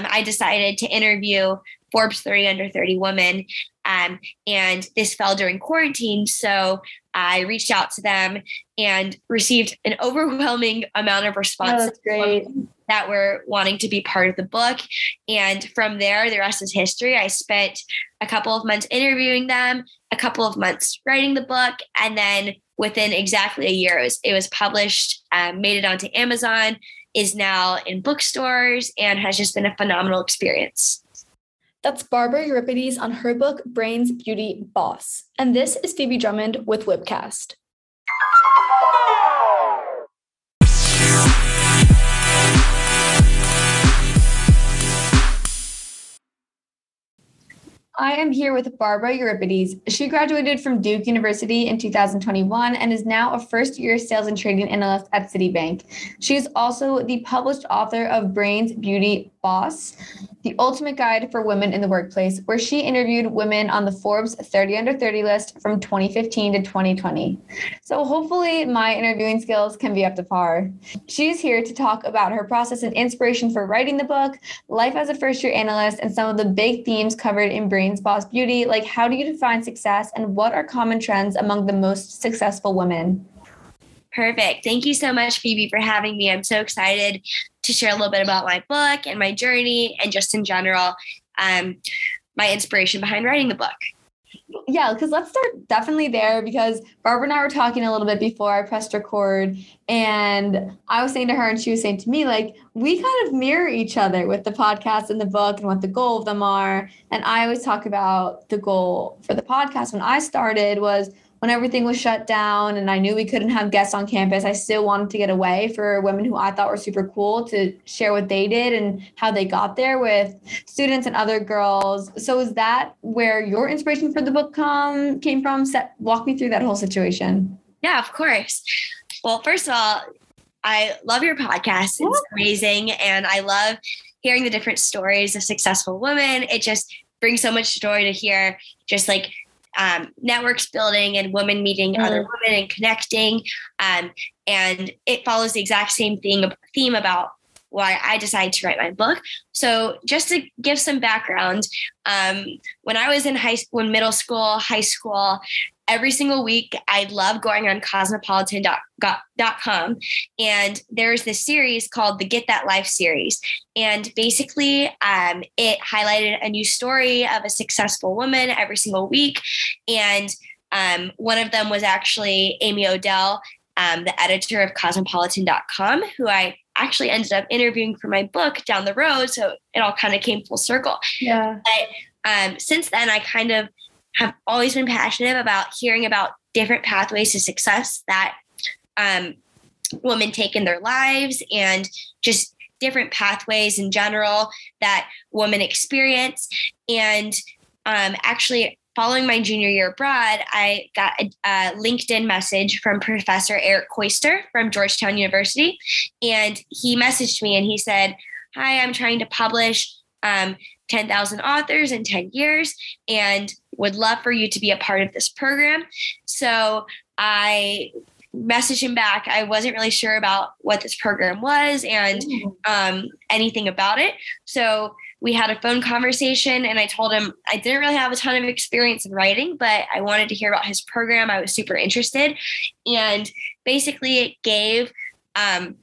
um, I decided to interview Forbes 30 under 30 women. Um, and this fell during quarantine. So I reached out to them and received an overwhelming amount of responses oh, that were wanting to be part of the book. And from there, the rest is history. I spent a couple of months interviewing them, a couple of months writing the book, and then within exactly a year, it was, it was published, um, made it onto Amazon, is now in bookstores, and has just been a phenomenal experience. That's Barbara Euripides on her book, Brains, Beauty, Boss. And this is Phoebe Drummond with Whipcast. I am here with Barbara Euripides. She graduated from Duke University in 2021 and is now a first year sales and trading analyst at Citibank. She is also the published author of Brains, Beauty, Boss, the ultimate guide for women in the workplace, where she interviewed women on the Forbes 30 under 30 list from 2015 to 2020. So hopefully my interviewing skills can be up to par. She's here to talk about her process and inspiration for writing the book, life as a first year analyst, and some of the big themes covered in Brains, Boss, Beauty, like how do you define success and what are common trends among the most successful women? Perfect. Thank you so much, Phoebe, for having me. I'm so excited to share a little bit about my book and my journey and just in general, um, my inspiration behind writing the book. Yeah, because let's start definitely there because Barbara and I were talking a little bit before I pressed record, and I was saying to her, and she was saying to me, like, we kind of mirror each other with the podcast and the book and what the goal of them are. And I always talk about the goal for the podcast when I started was when everything was shut down and I knew we couldn't have guests on campus, I still wanted to get away for women who I thought were super cool to share what they did and how they got there with students and other girls. So is that where your inspiration for the book come came from? Set, walk me through that whole situation. Yeah, of course. Well, first of all, I love your podcast. It's amazing. And I love hearing the different stories of successful women. It just brings so much joy to hear just like um, networks building and women meeting mm. other women and connecting. Um, and it follows the exact same thing theme about why I decided to write my book. So just to give some background, um, when I was in high when middle school, high school, every single week I love going on cosmopolitan.com and there's this series called the Get That Life series. And basically, um, it highlighted a new story of a successful woman every single week. And um, one of them was actually Amy Odell, um, the editor of cosmopolitan.com, who I actually ended up interviewing for my book down the road. So it all kind of came full circle. Yeah. But um, since then, I kind of have always been passionate about hearing about different pathways to success that um, women take in their lives and just different pathways in general that women experience. And um, actually, following my junior year abroad, I got a, a, LinkedIn message from Professor Eric Koester from Georgetown University. And he messaged me and he said, Hi, I'm trying to publish um, 10,000 authors in 10 years and would love for you to be a part of this program. So I messaged him back. I wasn't really sure about what this program was and um, anything about it. So we had a phone conversation and I told him I didn't really have a ton of experience in writing, but I wanted to hear about his program. I was super interested. And basically, it gave um,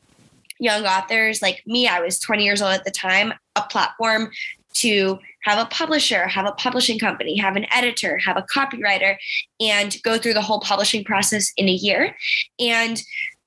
young authors like me, I was 20 years old at the time, a platform to have a publisher, have a publishing company, have an editor, have a copywriter, and go through the whole publishing process in a year. And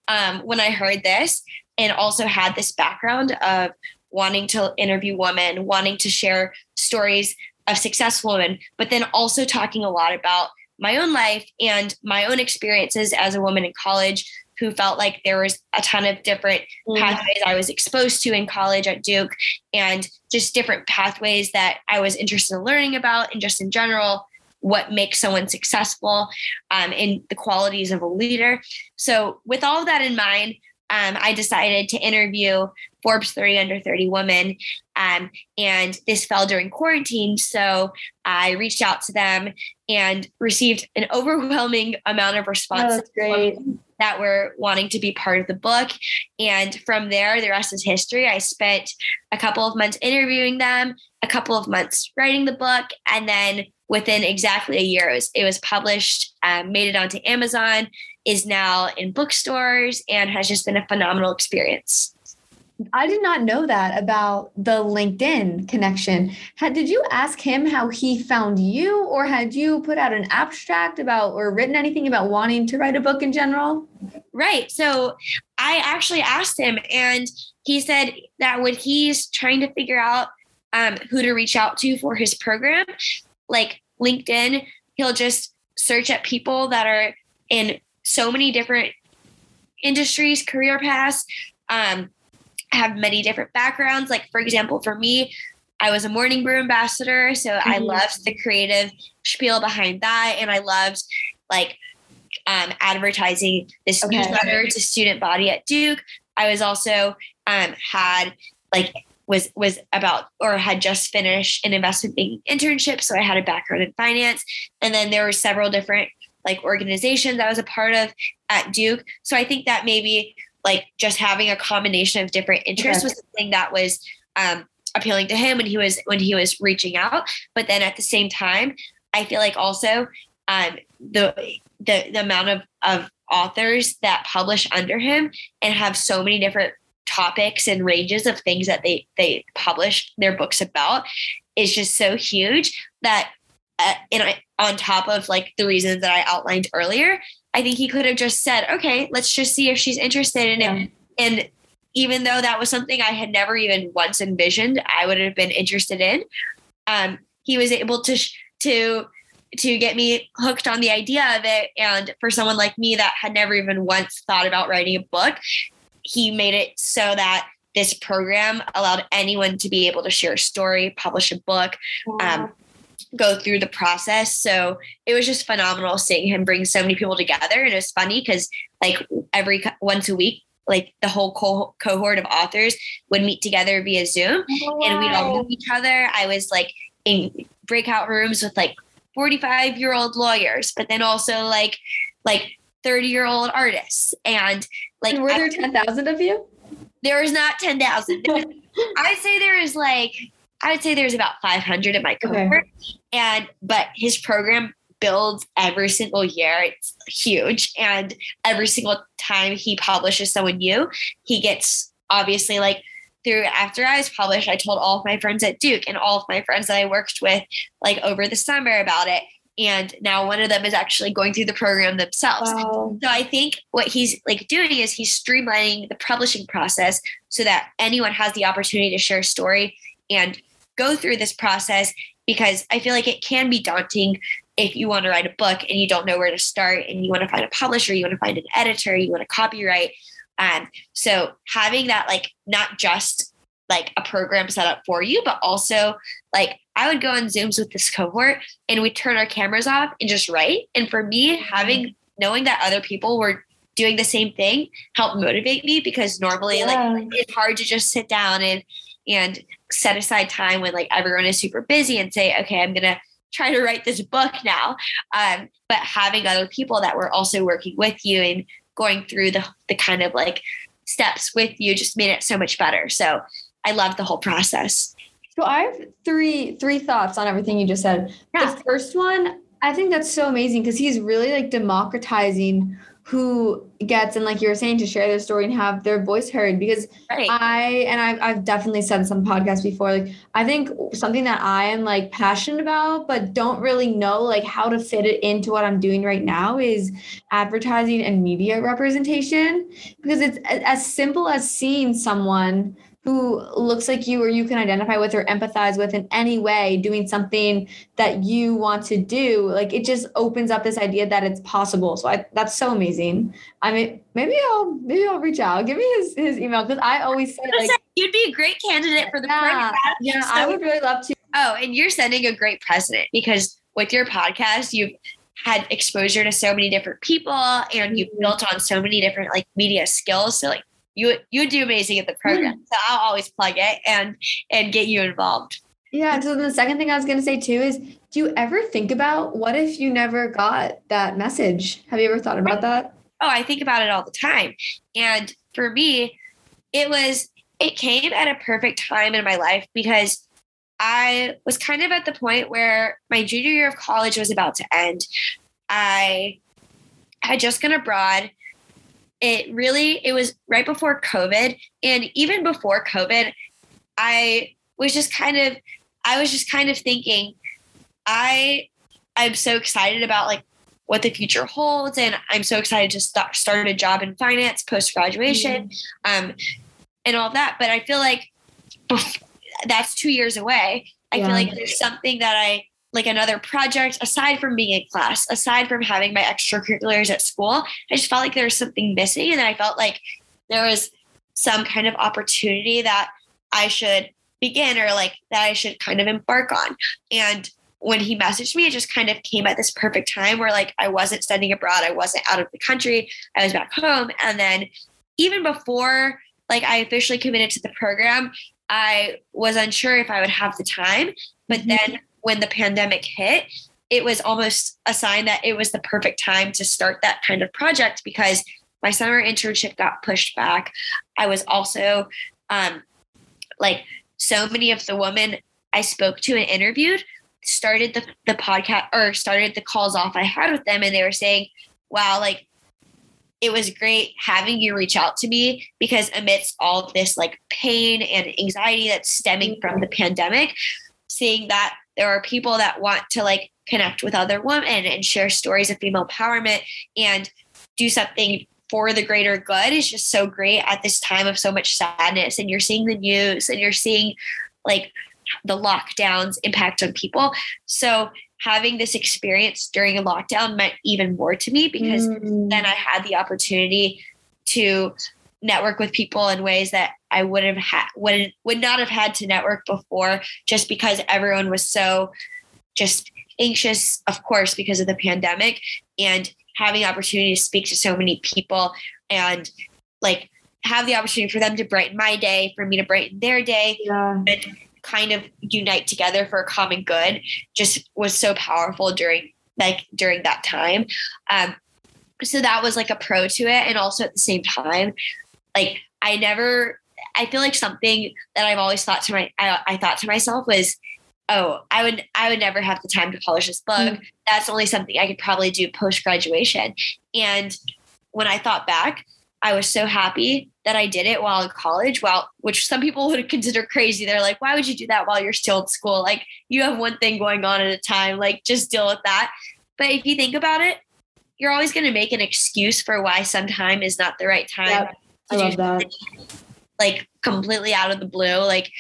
um, when I heard this, and also had this background of wanting to interview women, wanting to share stories of successful women, but then also talking a lot about my own life and my own experiences as a woman in college who felt like there was a ton of different mm. pathways I was exposed to in college at Duke and just different pathways that I was interested in learning about and just in general what makes someone successful um, in the qualities of a leader. So with all of that in mind, um, I decided to interview Forbes 30 under 30 women. Um, and this fell during quarantine. So I reached out to them and received an overwhelming amount of responses. Oh, great. That were wanting to be part of the book. And from there, the rest is history. I spent a couple of months interviewing them, a couple of months writing the book, and then within exactly a year, it was, it was published, um, made it onto Amazon, is now in bookstores, and has just been a phenomenal experience. I did not know that about the LinkedIn connection. Had, did you ask him how he found you, or had you put out an abstract about or written anything about wanting to write a book in general? Right. So I actually asked him, and he said that when he's trying to figure out um, who to reach out to for his program, like LinkedIn, he'll just search at people that are in so many different industries, career paths. Um, have many different backgrounds. Like, for example, for me, I was a morning brew ambassador. So mm-hmm. I loved the creative spiel behind that. And I loved like um, advertising this okay. newsletter to student body at Duke. I was also um, had like was was about or had just finished an investment banking internship. So I had a background in finance. And then there were several different like organizations I was a part of at Duke. So I think that maybe like just having a combination of different interests was something that was um, appealing to him when he was when he was reaching out. But then at the same time, I feel like also um, the the the amount of of authors that publish under him and have so many different topics and ranges of things that they they publish their books about is just so huge that uh, and I, on top of like the reasons that I outlined earlier, I think he could have just said, okay, let's just see if she's interested in yeah. it. And even though that was something I had never even once envisioned, I would have been interested in. Um, he was able to to to get me hooked on the idea of it. And for someone like me that had never even once thought about writing a book, he made it so that this program allowed anyone to be able to share a story, publish a book, wow. um, go through the process. So it was just phenomenal seeing him bring so many people together. And it was funny because like every once a week, like the whole co- cohort of authors would meet together via Zoom wow. and we'd all know each other. I was like in breakout rooms with like 45 year old lawyers, but then also like like 30 year old artists. And like and were there 10,000 of you? There was not 10,000. I'd say there is like I would say there's about 500 in my cohort. Okay. And, but his program builds every single year. It's huge. And every single time he publishes someone new, he gets obviously like through after I was published, I told all of my friends at Duke and all of my friends that I worked with like over the summer about it. And now one of them is actually going through the program themselves. Wow. So I think what he's like doing is he's streamlining the publishing process so that anyone has the opportunity to share a story and go through this process because I feel like it can be daunting if you want to write a book and you don't know where to start and you want to find a publisher, you want to find an editor, you want to copyright. Um, so having that like not just like a program set up for you, but also like I would go on Zooms with this cohort and we turn our cameras off and just write. And for me, having knowing that other people were doing the same thing helped motivate me because normally yeah. like it's hard to just sit down and and set aside time when like everyone is super busy and say, okay, I'm gonna try to write this book now. Um, but having other people that were also working with you and going through the the kind of like steps with you just made it so much better. So I love the whole process. So I have three three thoughts on everything you just said. Yeah. The first one, I think that's so amazing because he's really like democratizing who gets and like you were saying to share their story and have their voice heard because right. i and I've, I've definitely said some podcasts before like i think something that i am like passionate about but don't really know like how to fit it into what i'm doing right now is advertising and media representation because it's as simple as seeing someone who looks like you or you can identify with or empathize with in any way doing something that you want to do like it just opens up this idea that it's possible. So I, that's so amazing. I mean maybe i'll maybe i'll reach out. Give me his, his email because i always say like you'd be a great candidate for the yeah, program yeah so, i would really love to. Oh and you're sending a great precedent because with your podcast you've had exposure to so many different people and you've mm-hmm. built on so many different like media skills. So like you you do amazing at the program. Mm. So I'll always plug it and and get you involved. Yeah. So the second thing I was going to say too is, do you ever think about what if you never got that message? Have you ever thought about that? oh, I think about it all the time. And for me, it was, it came at a perfect time in my life because I was kind of at the point where my junior year of college was about to end. I had just gone abroad. It really, it was right before COVID. And even before COVID, I was just kind of, I was just kind of thinking, I, I'm so excited about like what the future holds. And I'm so excited to start, start a job in finance post graduation mm-hmm. um, and all that. But I feel like that's two years away. I yeah. feel like there's something that I like another project aside from being in class, aside from having my extracurriculars at school. I just felt like there was something missing. And I felt like there was some kind of opportunity that I should begin or like that I should kind of embark on. And when he messaged me, it just kind of came at this perfect time where like I wasn't studying abroad, I wasn't out of the country, I was back home. And then even before like I officially committed to the program, I was unsure if I would have the time. But mm-hmm. then when the pandemic hit, it was almost a sign that it was the perfect time to start that kind of project because my summer internship got pushed back. I was also um, like so many of the women I spoke to and interviewed started the, the podcast or started the calls off I had with them and they were saying, wow, like it was great having you reach out to me because amidst all this like pain and anxiety that's stemming from the pandemic, seeing that there are people that want to like connect with other women and share stories of female empowerment and do something for the greater good is just so great at this time of so much sadness and you're seeing the news and you're seeing like the lockdowns impact on people so having this experience during a lockdown meant even more to me because mm. then I had the opportunity to network with people in ways that I would have had would would not have had to network before just because everyone was so just anxious of course because of the pandemic and having the opportunity to speak to so many people and like have the opportunity for them to brighten my day for me to brighten their day yeah. and kind of unite together for a common good just was so powerful during like during that time um so that was like a pro to it and also at the same time like i never i feel like something that i've always thought to my i, I thought to myself was oh i would i would never have the time to polish this book mm-hmm. that's only something i could probably do post graduation and when i thought back I was so happy that I did it while in college, while which some people would consider crazy. They're like, why would you do that while you're still in school? Like you have one thing going on at a time, like just deal with that. But if you think about it, you're always going to make an excuse for why some time is not the right time. Yep. I love that. Like completely out of the blue. Like,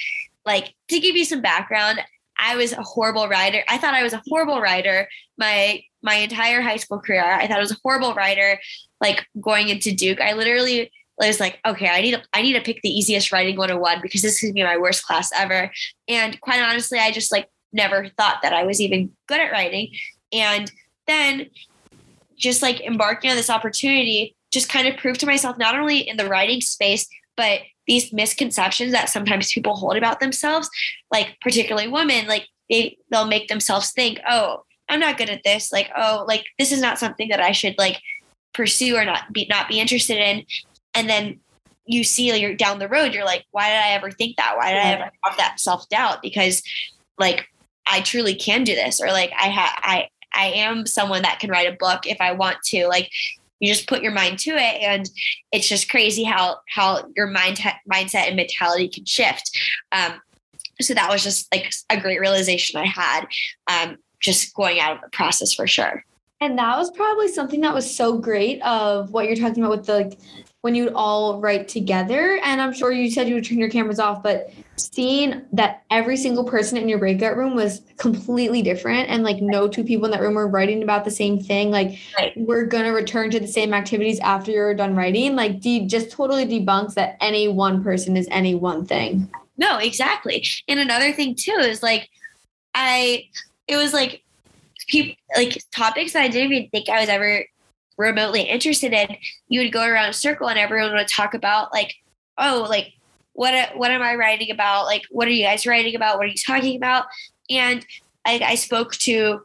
like to give you some background, I was a horrible writer. I thought I was a horrible writer my my entire high school career. I thought I was a horrible writer like going into Duke, I literally was like, okay, I need to, I need to pick the easiest writing 101 because this is gonna be my worst class ever. And quite honestly, I just like never thought that I was even good at writing. And then just like embarking on this opportunity just kind of prove to myself not only in the writing space, but these misconceptions that sometimes people hold about themselves, like particularly women, like they they'll make themselves think, oh, I'm not good at this. Like, oh, like this is not something that I should like pursue or not be not be interested in. And then you see you're down the road you're like why did i ever think that? Why did i ever have that self-doubt? Because like i truly can do this or like i have i i am someone that can write a book if i want to like you just put your mind to it and it's just crazy how how your mind mindset and mentality can shift um so that was just like a great realization i had um just going out of the process for sure and that was probably something that was so great of what you're talking about with the when you'd all write together. And I'm sure you said you would turn your cameras off, but seeing that every single person in your breakout room was completely different and like no two people in that room were writing about the same thing. Like right. we're gonna return to the same activities after you're done writing. Like de- just totally debunks that any one person is any one thing. No, exactly. And another thing too is like I it was like people like topics that I didn't even think I was ever remotely interested in, you would go around a circle and everyone would talk about like, oh, like what what am I writing about? Like, what are you guys writing about? What are you talking about? And I, I spoke to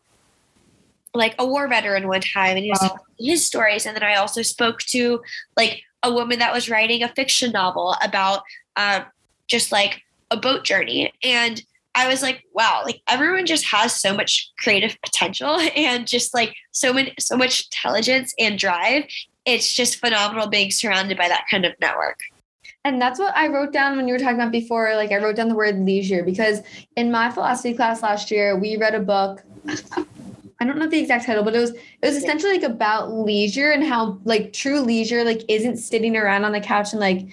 like a war veteran one time, and he was wow. his stories. And then I also spoke to like a woman that was writing a fiction novel about um, just like a boat journey. And I was like, wow, like everyone just has so much creative potential and just like so many, so much intelligence and drive. It's just phenomenal being surrounded by that kind of network. And that's what I wrote down when you were talking about before. Like I wrote down the word leisure because in my philosophy class last year, we read a book. I don't know the exact title, but it was it was essentially like about leisure and how like true leisure like isn't sitting around on the couch and like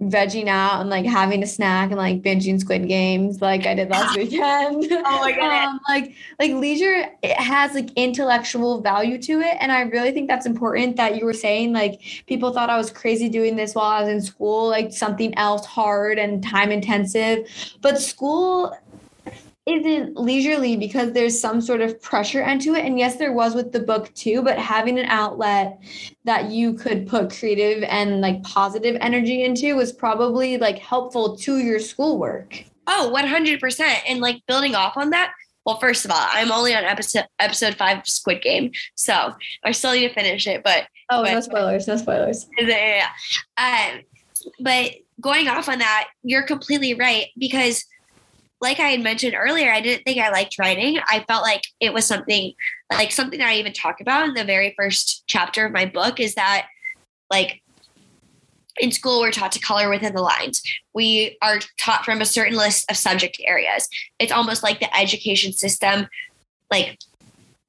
vegging out and like having a snack and like binging squid games like I did last weekend. Oh my god. um, like like leisure it has like intellectual value to it. And I really think that's important that you were saying like people thought I was crazy doing this while I was in school, like something else hard and time intensive. But school isn't leisurely because there's some sort of pressure into it. And yes, there was with the book too, but having an outlet that you could put creative and like positive energy into was probably like helpful to your schoolwork. Oh, 100%. And like building off on that, well, first of all, I'm only on episode episode five of Squid Game, so I still need to finish it. But oh, but, no spoilers, no spoilers. Yeah, um, but going off on that, you're completely right because like I had mentioned earlier, I didn't think I liked writing. I felt like it was something like something that I even talk about in the very first chapter of my book is that like in school we're taught to color within the lines. We are taught from a certain list of subject areas. It's almost like the education system like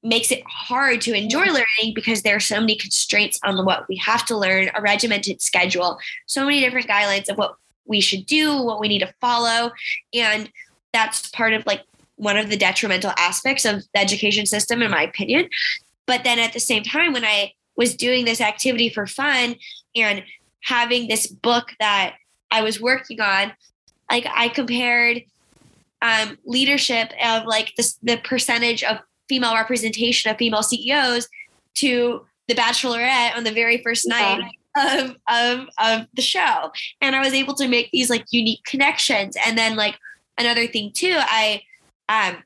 makes it hard to enjoy learning because there are so many constraints on what we have to learn, a regimented schedule, so many different guidelines of what we should do, what we need to follow. And that's part of like one of the detrimental aspects of the education system, in my opinion. But then at the same time, when I was doing this activity for fun and having this book that I was working on, like I compared um, leadership of like this, the percentage of female representation of female CEOs to the Bachelorette on the very first night yeah. of, of of the show, and I was able to make these like unique connections, and then like another thing too, I um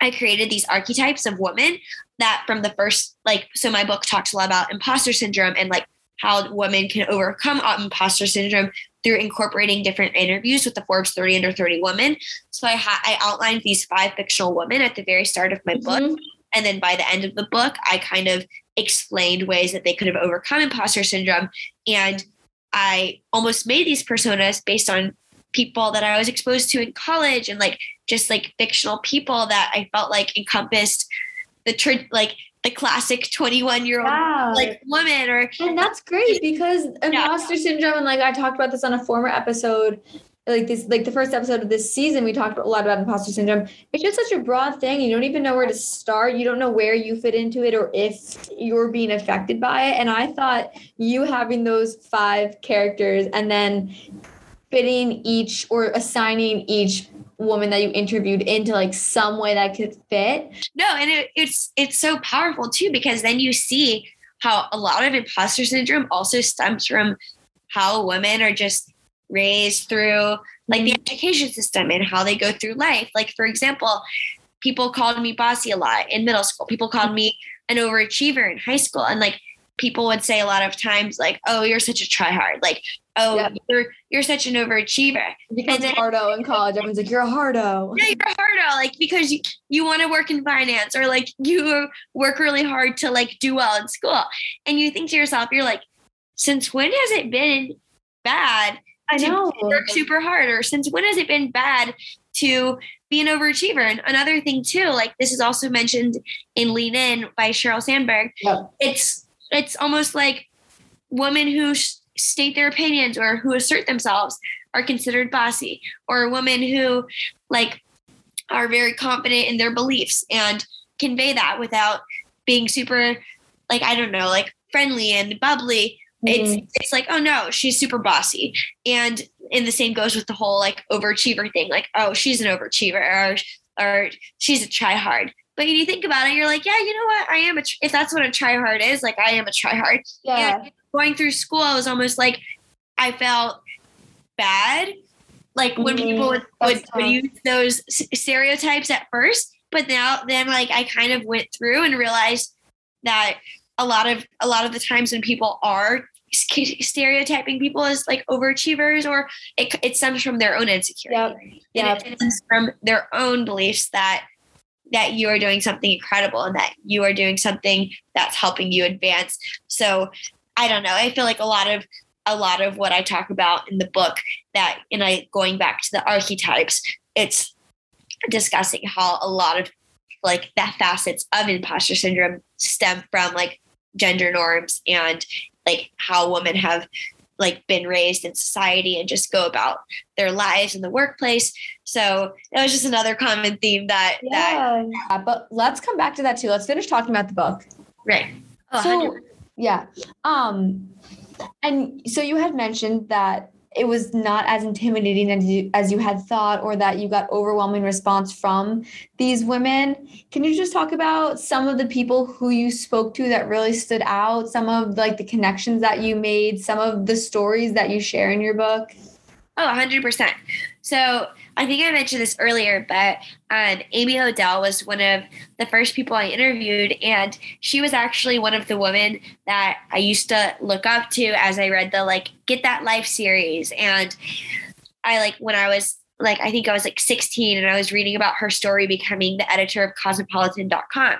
I created these archetypes of women that from the first like so my book talks a lot about imposter syndrome and like how women can overcome imposter syndrome through incorporating different interviews with the Forbes 30 under 30 women. So I ha- I outlined these five fictional women at the very start of my book. Mm-hmm. And then by the end of the book, I kind of explained ways that they could have overcome imposter syndrome. And I almost made these personas based on people that I was exposed to in college and like just like fictional people that I felt like encompassed the tr- like the classic 21 year old wow. like woman or and that's great because imposter yeah. syndrome and like I talked about this on a former episode like this like the first episode of this season we talked a lot about imposter syndrome it's just such a broad thing you don't even know where to start you don't know where you fit into it or if you're being affected by it and i thought you having those five characters and then fitting each or assigning each woman that you interviewed into like some way that could fit. No, and it, it's it's so powerful too because then you see how a lot of imposter syndrome also stems from how women are just raised through like the mm-hmm. education system and how they go through life. Like for example, people called me bossy a lot in middle school. People called me an overachiever in high school and like people would say a lot of times like, "Oh, you're such a tryhard." Like, "Oh, you're you're such an overachiever." Because hardo in college. Everyone's like, "You're a hardo." Yeah, you're a hardo. Like because you you want to work in finance or like you work really hard to like do well in school, and you think to yourself, you're like, "Since when has it been bad?" I know. work super hard, or since when has it been bad to be an overachiever. And another thing too, like this is also mentioned in Lean In by Sheryl Sandberg. It's it's almost like women who state their opinions or who assert themselves are considered bossy or women who like are very confident in their beliefs and convey that without being super like i don't know like friendly and bubbly. Mm-hmm. it's it's like oh no she's super bossy. And and the same goes with the whole like overachiever thing like oh she's an overachiever or or she's a try hard but when you think about it, you're like, yeah, you know what? I am a, tr- if that's what a try hard is, like I am a try hard. Yeah. And going through school, I was almost like, I felt bad. Like when mm-hmm. people would, would, would, use those stereotypes at first, but now then like I kind of went through and realized that a lot of a lot of the times when people are stereotyping people as like overachievers or it, it stems from their own insecurity yep. Yep. it stems from their own beliefs that that you are doing something incredible and that you are doing something that's helping you advance. So i don't know. I feel like a lot of a lot of what i talk about in the book that and i going back to the archetypes it's discussing how a lot of like the facets of imposter syndrome stem from like gender norms and like how women have like been raised in society and just go about their lives in the workplace. So that was just another common theme that Yeah. that yeah. But let's come back to that too. Let's finish talking about the book. right. Oh, so 100%. yeah um and so you had mentioned that it was not as intimidating as you as you had thought or that you got overwhelming response from these women. Can you just talk about some of the people who you spoke to that really stood out? Some of like the connections that you made some of the stories that you share in your book? Oh, 100%. So I think I mentioned this earlier, but um, Amy Odell was one of the first people I interviewed. And she was actually one of the women that I used to look up to as I read the like Get That Life series. And I like when I was like, I think I was like 16 and I was reading about her story becoming the editor of cosmopolitan.com.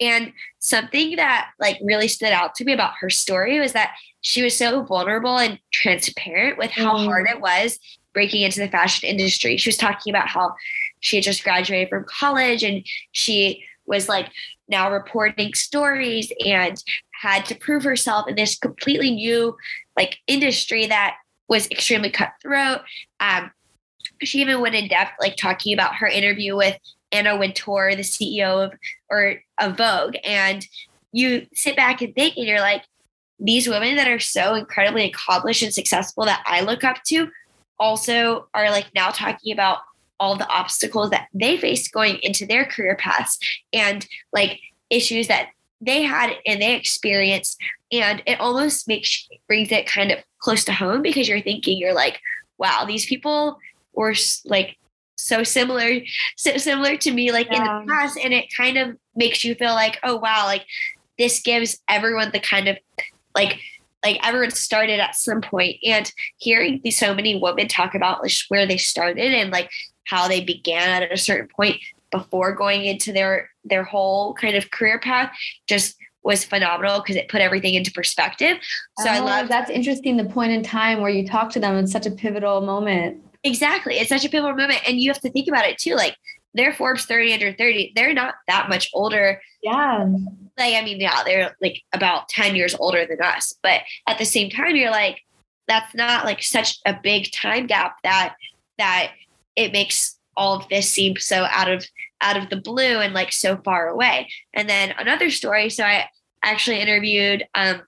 And something that like really stood out to me about her story was that she was so vulnerable and transparent with how Mm. hard it was breaking into the fashion industry. She was talking about how she had just graduated from college and she was like now reporting stories and had to prove herself in this completely new like industry that was extremely cutthroat. Um, she even went in depth, like talking about her interview with Anna Wintour, the CEO of or of Vogue, and you sit back and think, and you're like, these women that are so incredibly accomplished and successful that I look up to, also are like now talking about all the obstacles that they faced going into their career paths and like issues that they had and they experienced. And it almost makes brings it kind of close to home because you're thinking you're like wow these people were like so similar so similar to me like in the past. And it kind of makes you feel like oh wow like this gives everyone the kind of like like everyone started at some point and hearing these so many women talk about like where they started and like how they began at a certain point before going into their their whole kind of career path just was phenomenal because it put everything into perspective. So i Oh, love that's interesting the point in time where you talk to them it's such a pivotal moment. Exactly it's such a pivotal moment and you have to think about it too like they're forbes 30 under 30 they're not that much older yeah like I mean, yeah, they're like about 10 years older than us. But at the same time, you're like, that's not like such a big time gap that that it makes all of this seem so out of out of the blue and like so far away. And then another story. So I actually interviewed um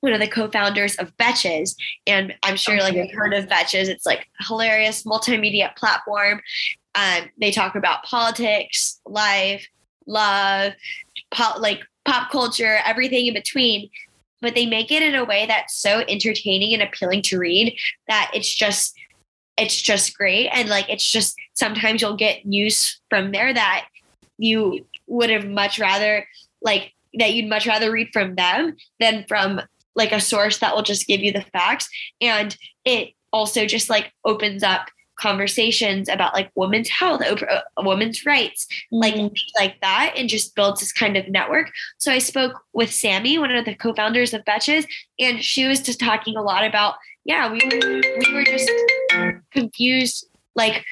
one of the co-founders of Betches, and I'm sure like you've heard of Betches. It's like a hilarious multimedia platform. Um, they talk about politics, life, love, pop, like pop culture, everything in between. But they make it in a way that's so entertaining and appealing to read that it's just it's just great. And like it's just sometimes you'll get news from there that you would have much rather like that you'd much rather read from them than from like a source that will just give you the facts. And it also just like opens up conversations about like women's health, op- uh, women's rights, like Mhm. like that, and just builds this kind of network. So I spoke with Sammy, one of the co-founders of Betches, and she was just talking a lot about, yeah, we were we were just confused, like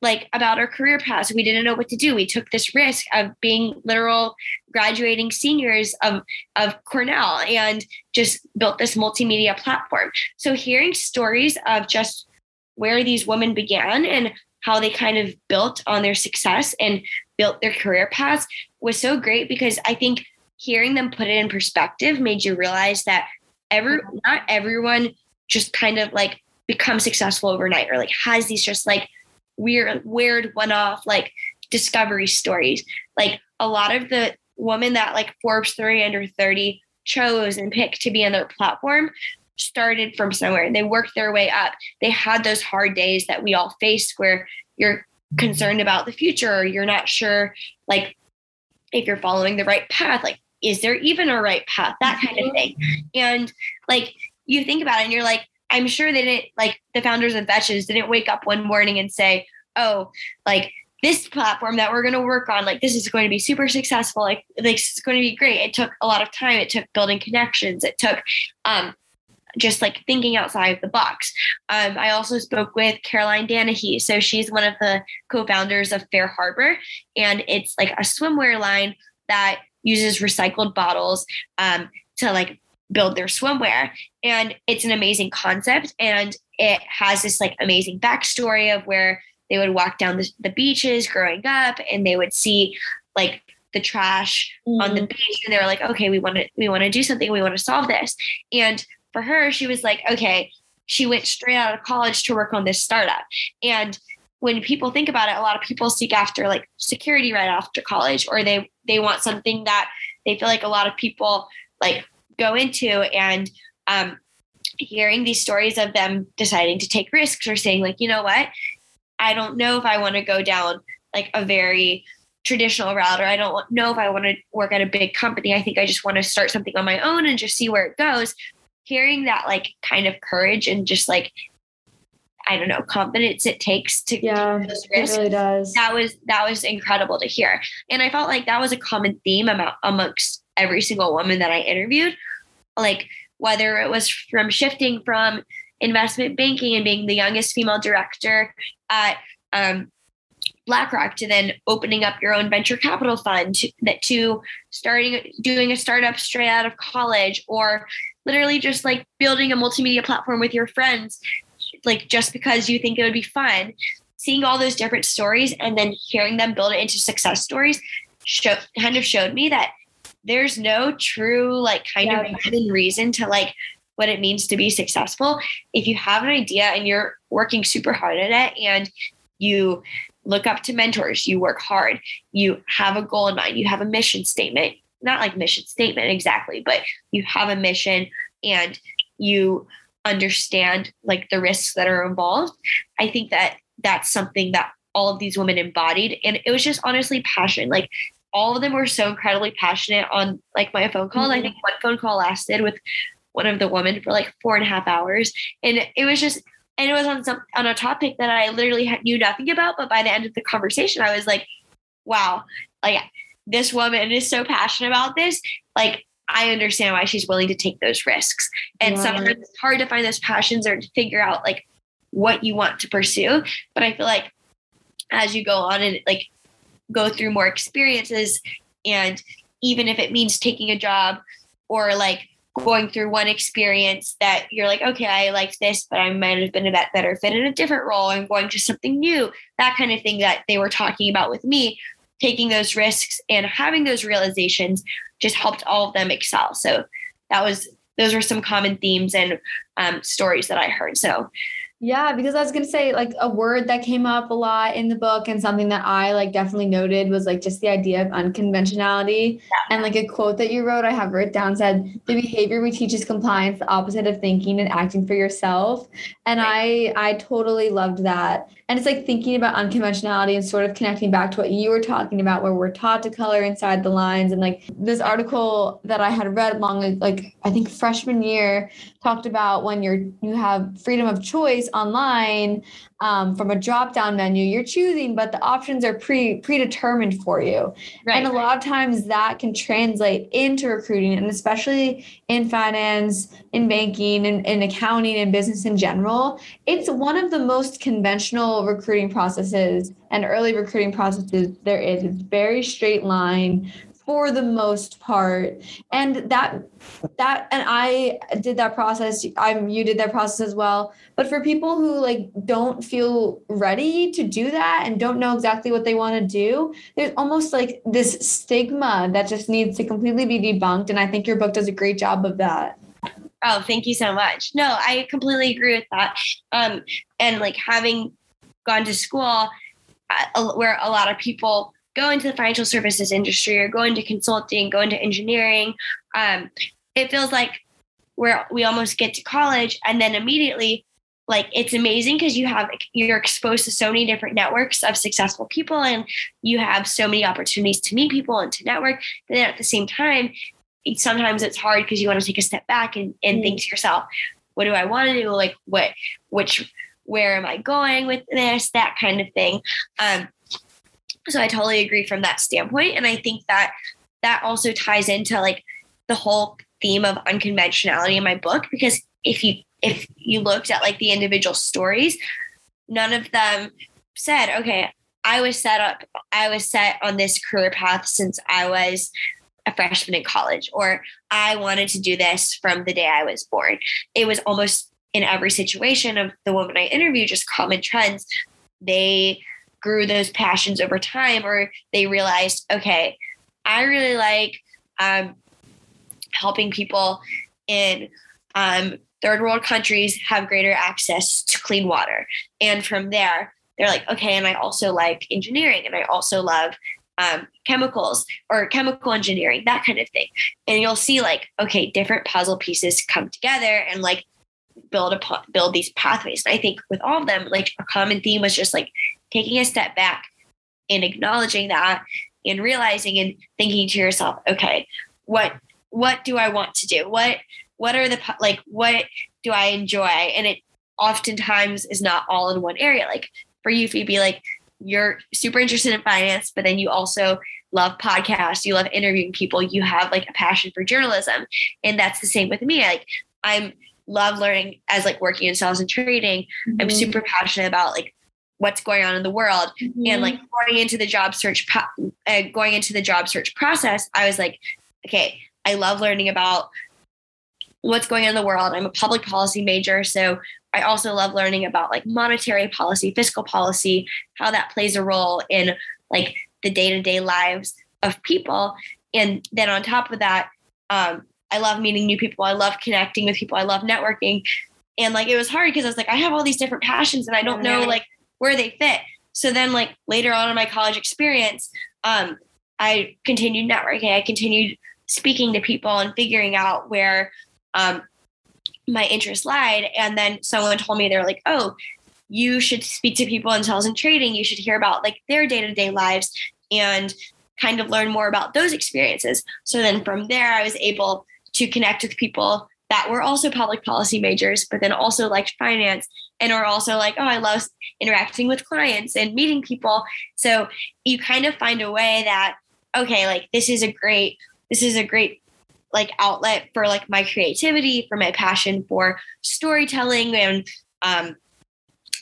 like about our career paths. We didn't know what to do. We took this risk of being literal graduating seniors of of Cornell and just built this multimedia platform. So hearing stories of just where these women began and how they kind of built on their success and built their career paths was so great because I think hearing them put it in perspective made you realize that every not everyone just kind of like becomes successful overnight or like has these just like weird weird one-off like discovery stories. Like a lot of the women that like forbes 30 under 30 chose and picked to be on their platform started from somewhere they worked their way up they had those hard days that we all face where you're concerned about the future or you're not sure like if you're following the right path like is there even a right path? That kind of thing. And like you think about it and you're like, I'm sure they didn't like the founders of Betches didn't wake up one morning and say, oh, like this platform that we're going to work on, like this is going to be super successful. Like, like it's going to be great. It took a lot of time. It took building connections. It took um, just like thinking outside of the box. Um, I also spoke with Caroline Danehy. So she's one of the co-founders of Fair Harbor, and it's like a swimwear line that uses recycled bottles um, to like build their swimwear. And it's an amazing concept, and it has this like amazing backstory of where they would walk down the, the beaches growing up, and they would see like the trash mm. on the mm. beach and they were like okay we want to we want to do something we want to solve this and for her, she was like, okay, she went straight out of college to work on this startup. And when people think about it, a lot of people seek after like security right after college, or they they want something that they feel like a lot of people like go into and um, hearing these stories of them deciding to take risks or saying like, you know what, I don't know if I want to go down like a very traditional route or I don't know if I want to work at a big company. I think I just want to start something on my own and just see where it goes hearing that like kind of courage and just like I don't know confidence it takes to yeah risks, it really does. that was that was incredible to hear. And I felt like that was a common theme about amongst every single woman that I interviewed like whether it was from shifting from investment banking and being the youngest female director at um, BlackRock to then opening up your own venture capital fund to, that to starting doing a startup straight out of college or literally just like building a multimedia platform with your friends, like just because you think it would be fun. Seeing all those different stories and then hearing them build it into success stories show, kind of showed me that there's no true like kind yeah. of reason to like what it means to be successful. If you have an idea and you're working super hard at it and you look up to mentors, you work hard, you have a goal in mind, you have a mission statement, not like mission statement exactly, but you have a mission and you understand like the risks that are involved. I think that that's something that all of these women embodied. And it was just honestly passion. Like all of them were so incredibly passionate on like my phone call. Mm-hmm. I think one phone call lasted with one of the women for like four and a half hours. And it was just, and it was on some on a topic that I literally knew nothing about. But by the end of the conversation, I was like, wow, like this woman is so passionate about this. Like, I understand why she's willing to take those risks. And yeah. sometimes it's hard to find those passions or to figure out like what you want to pursue. But I feel like as you go on and like go through more experiences, and even if it means taking a job or like going through one experience that you're like, okay, I like this, but I might have been a better fit in a different role and going to something new, that kind of thing that they were talking about with me taking those risks and having those realizations just helped all of them excel. So that was those were some common themes and um, stories that I heard. So yeah, because I was gonna say like a word that came up a lot in the book and something that I like definitely noted was like just the idea of unconventionality. Yeah. And like a quote that you wrote, I have written down said, the behavior we teach is compliance, the opposite of thinking and acting for yourself. And right. I I totally loved that. And it's like thinking about unconventionality and sort of connecting back to what you were talking about, where we're taught to color inside the lines. And like this article that I had read long, like I think freshman year, talked about when you're you have freedom of choice online um, from a drop down menu you're choosing but the options are pre predetermined for you. Right. and a lot of times that can translate into recruiting and especially in finance in banking and in accounting and business in general. It's one of the most conventional recruiting processes and early recruiting processes there is. It's very straight line for the most part. And that that and i did that process. I'm you did that process as well. But for people who like don't feel ready to do that and don't know exactly what they want to do there's almost like this stigma that just needs to completely be debunked. And i think your book does a great job of that. Oh, thank you so much. No, I completely agree with that. Um, and like having gone to school uh, where a lot of people go into the financial services industry or go into consulting, go into engineering. Um, it feels like where we almost get to college and then immediately like it's amazing because you have you're exposed to so many different networks of successful people and you have so many opportunities to meet people and to network but then at the same time sometimes it's hard because you want to take a step back and, and mm-hmm. think to yourself what do i want to do like what which where am i going with this that kind of thing um so i totally agree from that standpoint and i think that that also ties into like the whole theme of unconventionality in my book because if you if you looked at like the individual stories, none of them said, okay, I was set up, I was set on this career path since I was a freshman in college, or I wanted to do this from the day I was born. It was almost in every situation of the woman I interviewed, just common trends. They grew those passions over time, or they realized, okay, I really like um, helping people in um, third world countries have greater access to clean water. And from there, they're like, okay, and I also like engineering and I also love um, chemicals or chemical engineering, that kind of thing. And you'll see like, okay, different puzzle pieces come together and like build a build these pathways. And I think with all of them, like a common theme was just like taking a step back and acknowledging that and realizing and thinking to yourself, okay, what what do I want to do? What what are the like what do I enjoy? And it oftentimes is not all in one area. Like for you, Phoebe, like you're super interested in finance, but then you also love podcasts, you love interviewing people, you have like a passion for journalism. And that's the same with me. Like I'm love learning as like working in sales and trading. Mm-hmm. I'm super passionate about like what's going on in the world mm-hmm. and like going into the job search uh, going into the job search process i was like okay i love learning about what's going on in the world. I'm a public policy major, so I also love learning about like monetary policy, fiscal policy, how that plays a role in like the day-to-day lives of people. And then on top of that, um, I love meeting new people. I love connecting with people. I love networking. And like it was hard because I was like, I have all these different passions and I don't know like where they fit. So then like later on in my college experience, um, I continued networking. I continued speaking to people and figuring out where um, my interest lied. And then someone told me they're like, oh, you should speak to people in sales and trading. You should hear about like their day to day lives and kind of learn more about those experiences. So then from there, I was able to connect with people that were also public policy majors, but then also liked finance and are also like, oh, I love interacting with clients and meeting people. So you kind of find a way that, okay, like this is a great, this is a great like outlet for like my creativity, for my passion for storytelling and um,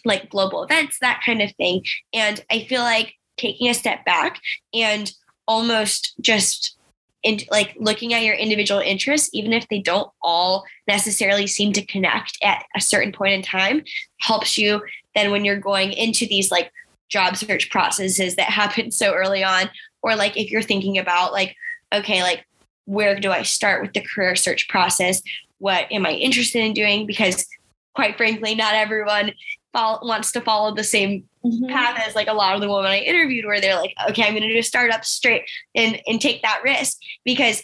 like global events, that kind of thing. And I feel like taking a step back and almost just in like looking at your individual interests, even if they don't all necessarily seem to connect at a certain point in time, helps you then when you're going into these like job search processes that happen so early on, or like if you're thinking about like, okay, like where do I start with the career search process? What am I interested in doing? Because quite frankly, not everyone follow, wants to follow the same mm-hmm. path as like a lot of the women I interviewed, where they're like, okay, I'm going to do a startup straight and and take that risk because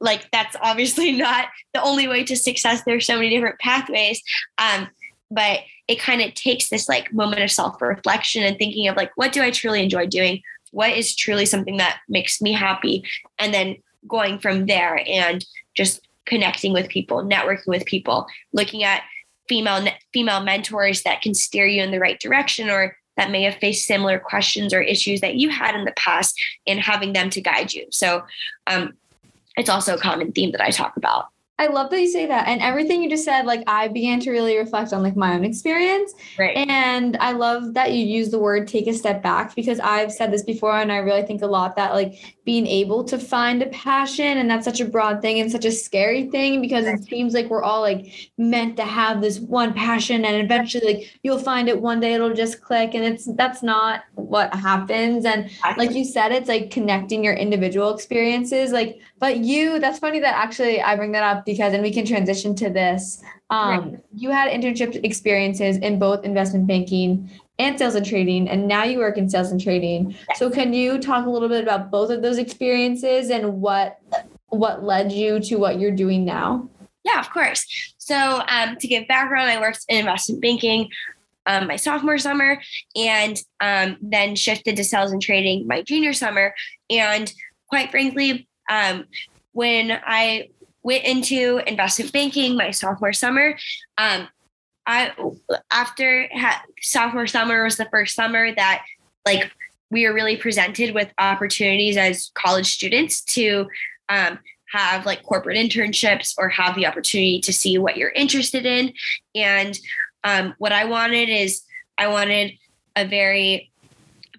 like that's obviously not the only way to success. There's so many different pathways. Um, but it kind of takes this like moment of self reflection and thinking of like, what do I truly enjoy doing? What is truly something that makes me happy? And then going from there and just connecting with people, networking with people, looking at female female mentors that can steer you in the right direction or that may have faced similar questions or issues that you had in the past and having them to guide you. So um, it's also a common theme that I talk about. I love that you say that. And everything you just said, like I began to really reflect on like my own experience. Right. And I love that you use the word take a step back because I've said this before and I really think a lot that like being able to find a passion and that's such a broad thing and such a scary thing because it seems like we're all like meant to have this one passion and eventually like you'll find it one day it'll just click and it's that's not what happens and like you said it's like connecting your individual experiences like but you that's funny that actually I bring that up because and we can transition to this um, right. you had internship experiences in both investment banking and sales and trading and now you work in sales and trading so can you talk a little bit about both of those experiences and what what led you to what you're doing now Yeah, of course. So, um, to give background, I worked in investment banking um, my sophomore summer and um, then shifted to sales and trading my junior summer. And quite frankly, um, when I went into investment banking my sophomore summer, um, I after ha- sophomore summer was the first summer that like we were really presented with opportunities as college students to um, have like corporate internships or have the opportunity to see what you're interested in. And um, what I wanted is I wanted a very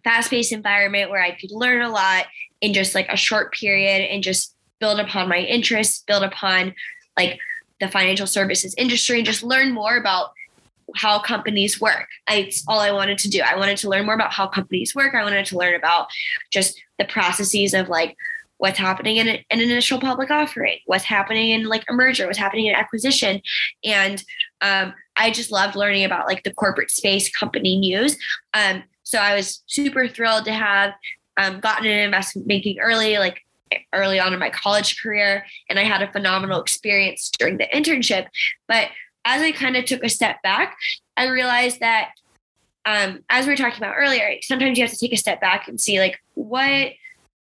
fast paced environment where I could learn a lot in just like a short period and just build upon my interests, build upon like the financial services industry and just learn more about how companies work. It's all I wanted to do. I wanted to learn more about how companies work. I wanted to learn about just the processes of like what's happening in, an initial public offering, what's happening in like a merger, what's happening in acquisition. And um, I just loved learning about like the corporate space company news. Um, so I was super thrilled to have um, gotten an investment banking early, like early on in my college career. And I had a phenomenal experience during the internship. But as I kind of took a step back, I realized that um, as we were talking about earlier, sometimes you have to take a step back and see like what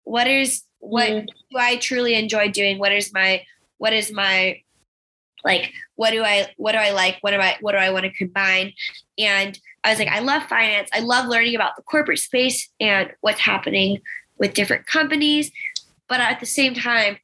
what is what mm. do I truly enjoy doing? What is my what is my like what do I what do I like? What do I what do I want to combine? And I was like, I love finance. I love learning about the corporate space and what's happening with different companies. But at the same time,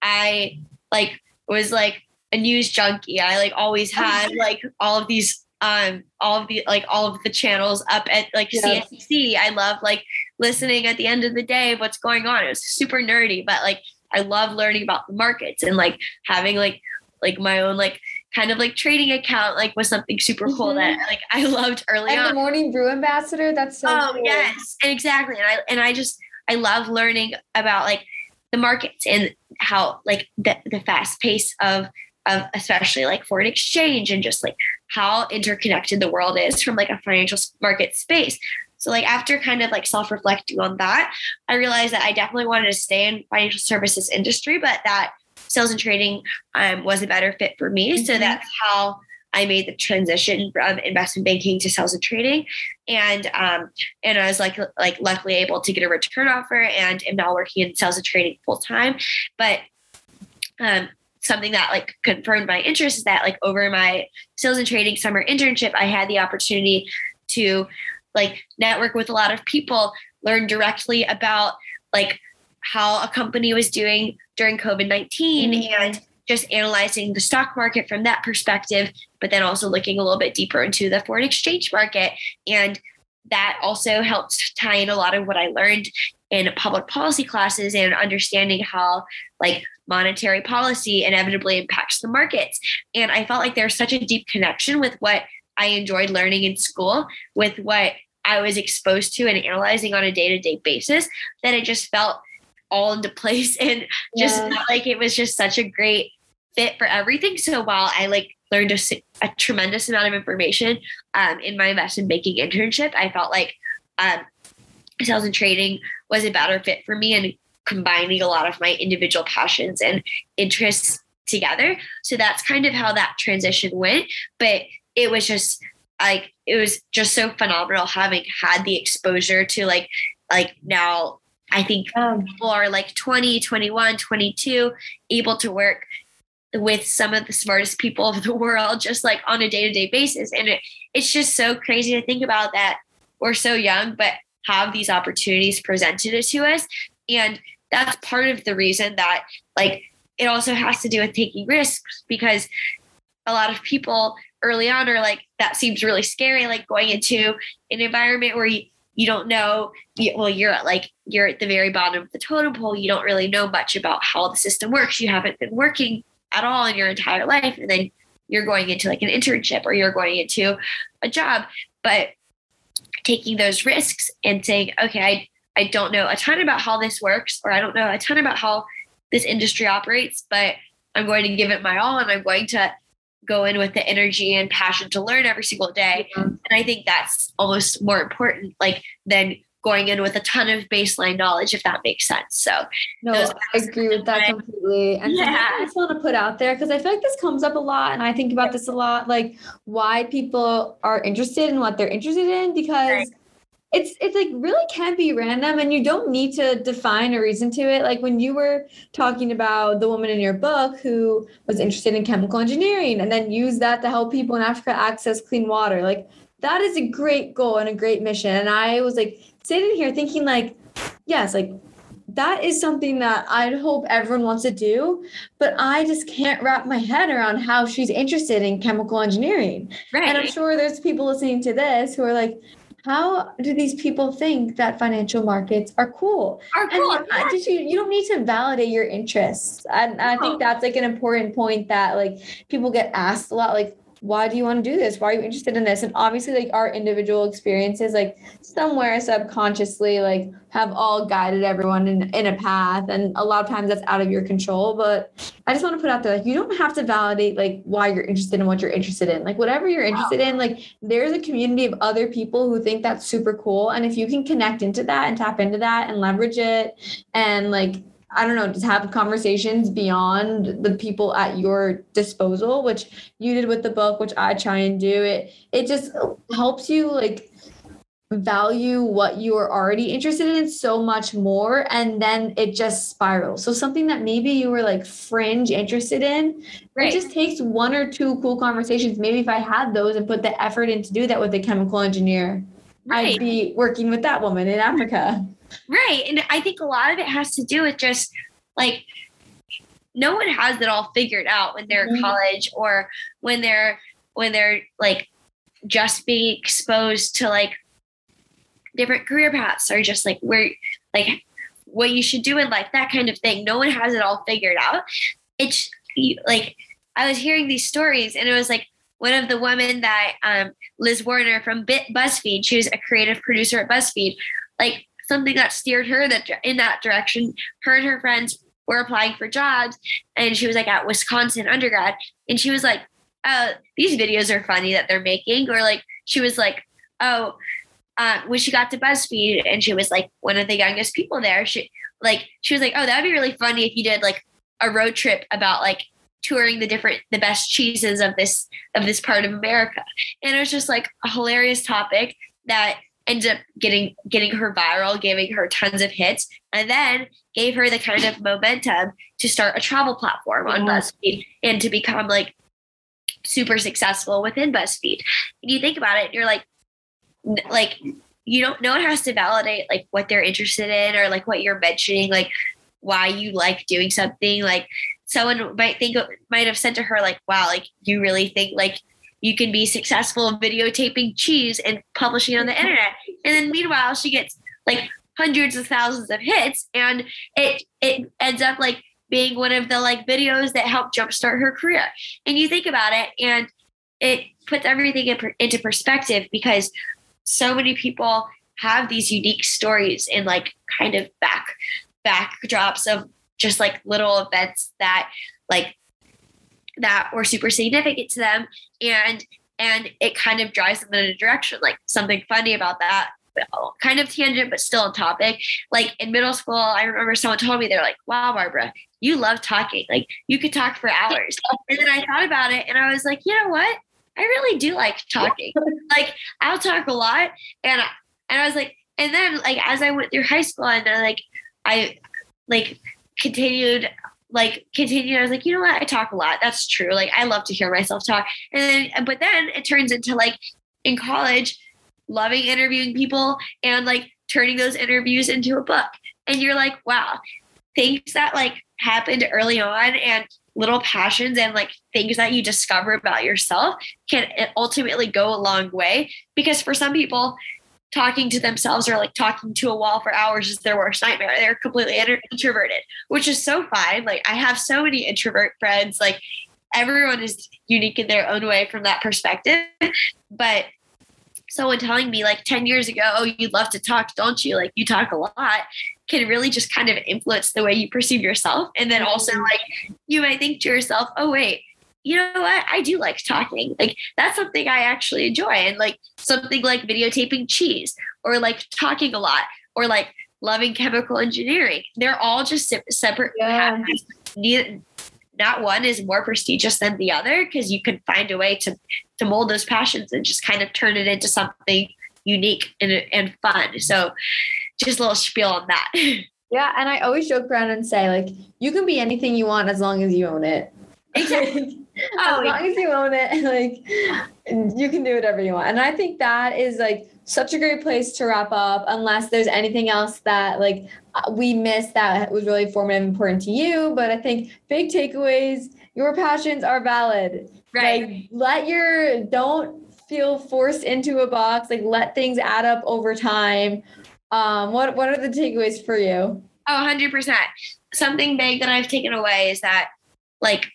I like was like a news junkie. I like always had like all of these um all of the like all of the channels up at like yes. CNBC. I love like listening at the end of the day what's going on. It was super nerdy, but like I love learning about the markets and like having like like my own like kind of like trading account like was something super cool mm-hmm. that like I loved early and on. the morning brew ambassador. That's so oh cool. yes, exactly. And I and I just I love learning about like the markets and how like the, the fast pace of of especially like foreign exchange and just like how interconnected the world is from like a financial market space. So like after kind of like self-reflecting on that, I realized that I definitely wanted to stay in financial services industry, but that sales and trading um, was a better fit for me. Mm-hmm. So that's how I made the transition from investment banking to sales and trading, and um, and I was like like luckily able to get a return offer, and am now working in sales and trading full time. But um, something that like confirmed my interest is that like over my sales and trading summer internship, I had the opportunity to like network with a lot of people, learn directly about like how a company was doing during COVID 19 mm-hmm. and just analyzing the stock market from that perspective, but then also looking a little bit deeper into the foreign exchange market. And that also helped tie in a lot of what I learned in public policy classes and understanding how like monetary policy inevitably impacts the markets. And I felt like there's such a deep connection with what I enjoyed learning in school with what I was exposed to and analyzing on a day to day basis that it just felt all into place and just yeah. felt like it was just such a great fit for everything. So while I like learned a, a tremendous amount of information um, in my investment banking internship, I felt like um, sales and trading was a better fit for me and combining a lot of my individual passions and interests together. So that's kind of how that transition went. But it was just like it was just so phenomenal having had the exposure to like like now I think um, people are like 20, 21, 22 able to work with some of the smartest people of the world just like on a day-to-day basis. And it, it's just so crazy to think about that we're so young but have these opportunities presented to us. And that's part of the reason that like it also has to do with taking risks because a lot of people early on are like that seems really scary like going into an environment where you, you don't know well you're at like you're at the very bottom of the totem pole. You don't really know much about how the system works. You haven't been working at all in your entire life. And then you're going into like an internship or you're going into a job. But taking those risks and saying okay i i don't know a ton about how this works or i don't know a ton about how this industry operates but i'm going to give it my all and i'm going to go in with the energy and passion to learn every single day. Mm-hmm. And I think that's almost more important, like than going in with a ton of baseline knowledge, if that makes sense. So, no, I agree with that completely. And yeah. I just want to put out there because I feel like this comes up a lot, and I think about this a lot, like why people are interested in what they're interested in because. Right it's it's like really can be random and you don't need to define a reason to it like when you were talking about the woman in your book who was interested in chemical engineering and then use that to help people in africa access clean water like that is a great goal and a great mission and i was like sitting here thinking like yes like that is something that I'd hope everyone wants to do, but I just can't wrap my head around how she's interested in chemical engineering. Right. And I'm sure there's people listening to this who are like, how do these people think that financial markets are cool? Are cool. And yeah. you, you don't need to validate your interests. And I think that's like an important point that like people get asked a lot, like, why do you want to do this? Why are you interested in this? And obviously, like our individual experiences, like somewhere subconsciously, like have all guided everyone in, in a path. And a lot of times that's out of your control. But I just want to put out there, like, you don't have to validate like why you're interested in what you're interested in. Like whatever you're interested wow. in, like there's a community of other people who think that's super cool. And if you can connect into that and tap into that and leverage it and like I don't know, just have conversations beyond the people at your disposal, which you did with the book, which I try and do. It it just helps you like value what you are already interested in so much more and then it just spirals. So something that maybe you were like fringe interested in, right. it just takes one or two cool conversations. Maybe if I had those and put the effort in to do that with a chemical engineer, right. I'd be working with that woman in Africa. Right. And I think a lot of it has to do with just like no one has it all figured out when they're in mm-hmm. college or when they're when they're like just being exposed to like different career paths or just like where like what you should do in life that kind of thing no one has it all figured out it's like i was hearing these stories and it was like one of the women that um, liz warner from buzzfeed she was a creative producer at buzzfeed like something that steered her that in that direction. Her and her friends were applying for jobs, and she was like at Wisconsin undergrad, and she was like, "Oh, these videos are funny that they're making," or like she was like, "Oh." Uh, when she got to BuzzFeed and she was like one of the youngest people there, she like she was like, "Oh, that'd be really funny if you did like a road trip about like touring the different the best cheeses of this of this part of America. And it was just like a hilarious topic that ended up getting getting her viral, giving her tons of hits, and then gave her the kind of momentum to start a travel platform on yeah. BuzzFeed and to become like super successful within BuzzFeed. And you think about it, you're like, like you don't. No one has to validate like what they're interested in or like what you're mentioning, like why you like doing something. Like someone might think might have said to her like, "Wow, like you really think like." You can be successful videotaping cheese and publishing it on the internet. And then meanwhile, she gets like hundreds of thousands of hits and it it ends up like being one of the like videos that helped jumpstart her career. And you think about it and it puts everything in into perspective because so many people have these unique stories and like kind of back backdrops of just like little events that like that were super significant to them. And and it kind of drives them in a direction like something funny about that kind of tangent but still on topic. Like in middle school i remember someone told me they're like wow barbara you love talking. Like you could talk for hours. And then i thought about it and i was like you know what? I really do like talking. Like i'll talk a lot. And I, and i was like and then like as i went through high school and then like i like continued like continued. I was like, you know what? I talk a lot. That's true. Like I love to hear myself talk. And then, but then it turns into like in college, loving interviewing people and like turning those interviews into a book. And you're like, wow, things that like happened early on and little passions and like things that you discover about yourself can ultimately go a long way because for some people talking to themselves or like talking to a wall for hours is their worst nightmare. They're completely introverted, which is so fine. Like I have so many introvert friends. Like everyone is unique in their own way from that perspective. But someone telling me like 10 years ago, oh, you love to talk, don't you? Like you talk a lot can really just kind of influence the way you perceive yourself. And then also mm-hmm. like you might think to yourself, oh, wait, you know what? I do like talking. Like that's something I actually enjoy. And like something like videotaping cheese or like talking a lot or like loving chemical engineering. They're all just se- separate Yeah. Neither, not one is more prestigious than the other because you can find a way to to mold those passions and just kind of turn it into something unique and, and fun. So just a little spiel on that. Yeah, and I always joke around and say like you can be anything you want as long as you own it. Exactly. as Oh, long as you own it, like you can do whatever you want. And I think that is like such a great place to wrap up. Unless there's anything else that like uh, we missed that was really formative, and important to you. But I think big takeaways. Your passions are valid. right. Like let your don't feel forced into a box. Like let things add up over time. Um, what what are the takeaways for you? Oh, 100%. Something big that I've taken away is that, like,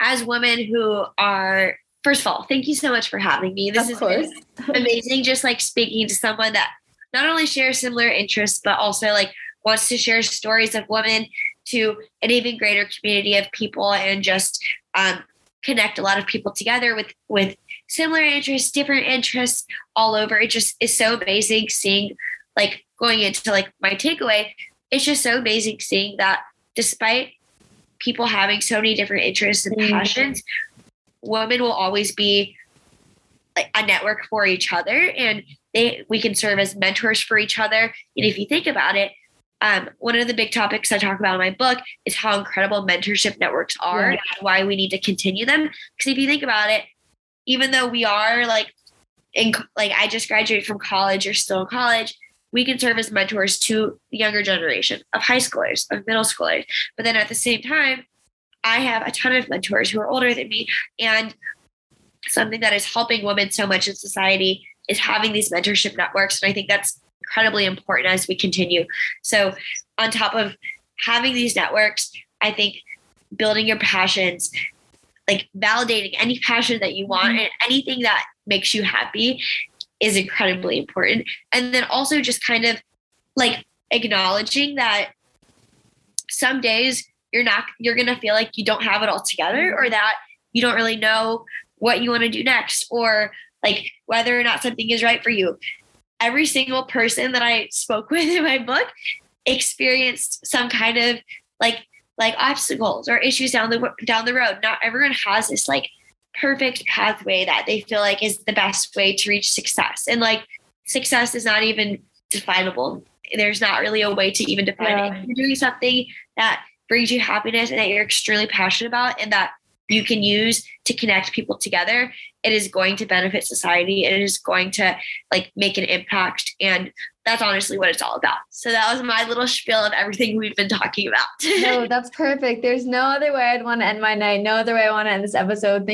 as women who are, first of all, thank you so much for having me. This of is amazing. Just like speaking to someone that not only shares similar interests, but also like wants to share stories of women to an even greater community of people and just um, connect a lot of people together with with similar interests, different interests all over. It just is so amazing seeing like going into like my takeaway. It's just so amazing seeing that despite people having so many different interests and Mhm. passions, women will always be like a network for each other and they we can serve as mentors for each other. And if you think about it, um, one of the big topics I talk about in my book is how incredible mentorship networks are Yeah. and why we need to continue them. Because if you think about it, even though we are like in like I just graduated from college or still in college, we can serve as mentors to the younger generation of high schoolers, of middle schoolers. But then at the same time, I have a ton of mentors who are older than me. And something that is helping women so much in society is having these mentorship networks. And I think that's incredibly important as we continue. So, on top of having these networks, I think building your passions, like validating any passion that you want mm-hmm. and anything that makes you happy is incredibly important. And then also just kind of like acknowledging that some days you're not you're going to feel like you don't have it all together or mm-hmm. that you don't really know what you want to do next or like whether or not something is right for you. Every single person that I spoke with in my book experienced some kind of like like obstacles or issues down the down the road. Not everyone has this like perfect pathway that they feel like is the best way to reach success. And like success is not even definable. There's not really a way to even define Yeah. it. If you're doing something that brings you happiness and that you're extremely passionate about and that you can use to connect people together, it is going to benefit society. It is going to like make an impact. And that's honestly what it's all about. So that was my little spiel of everything we've been talking about. No, that's perfect. There's no other way I'd want to end my night. No other way I want to end this episode.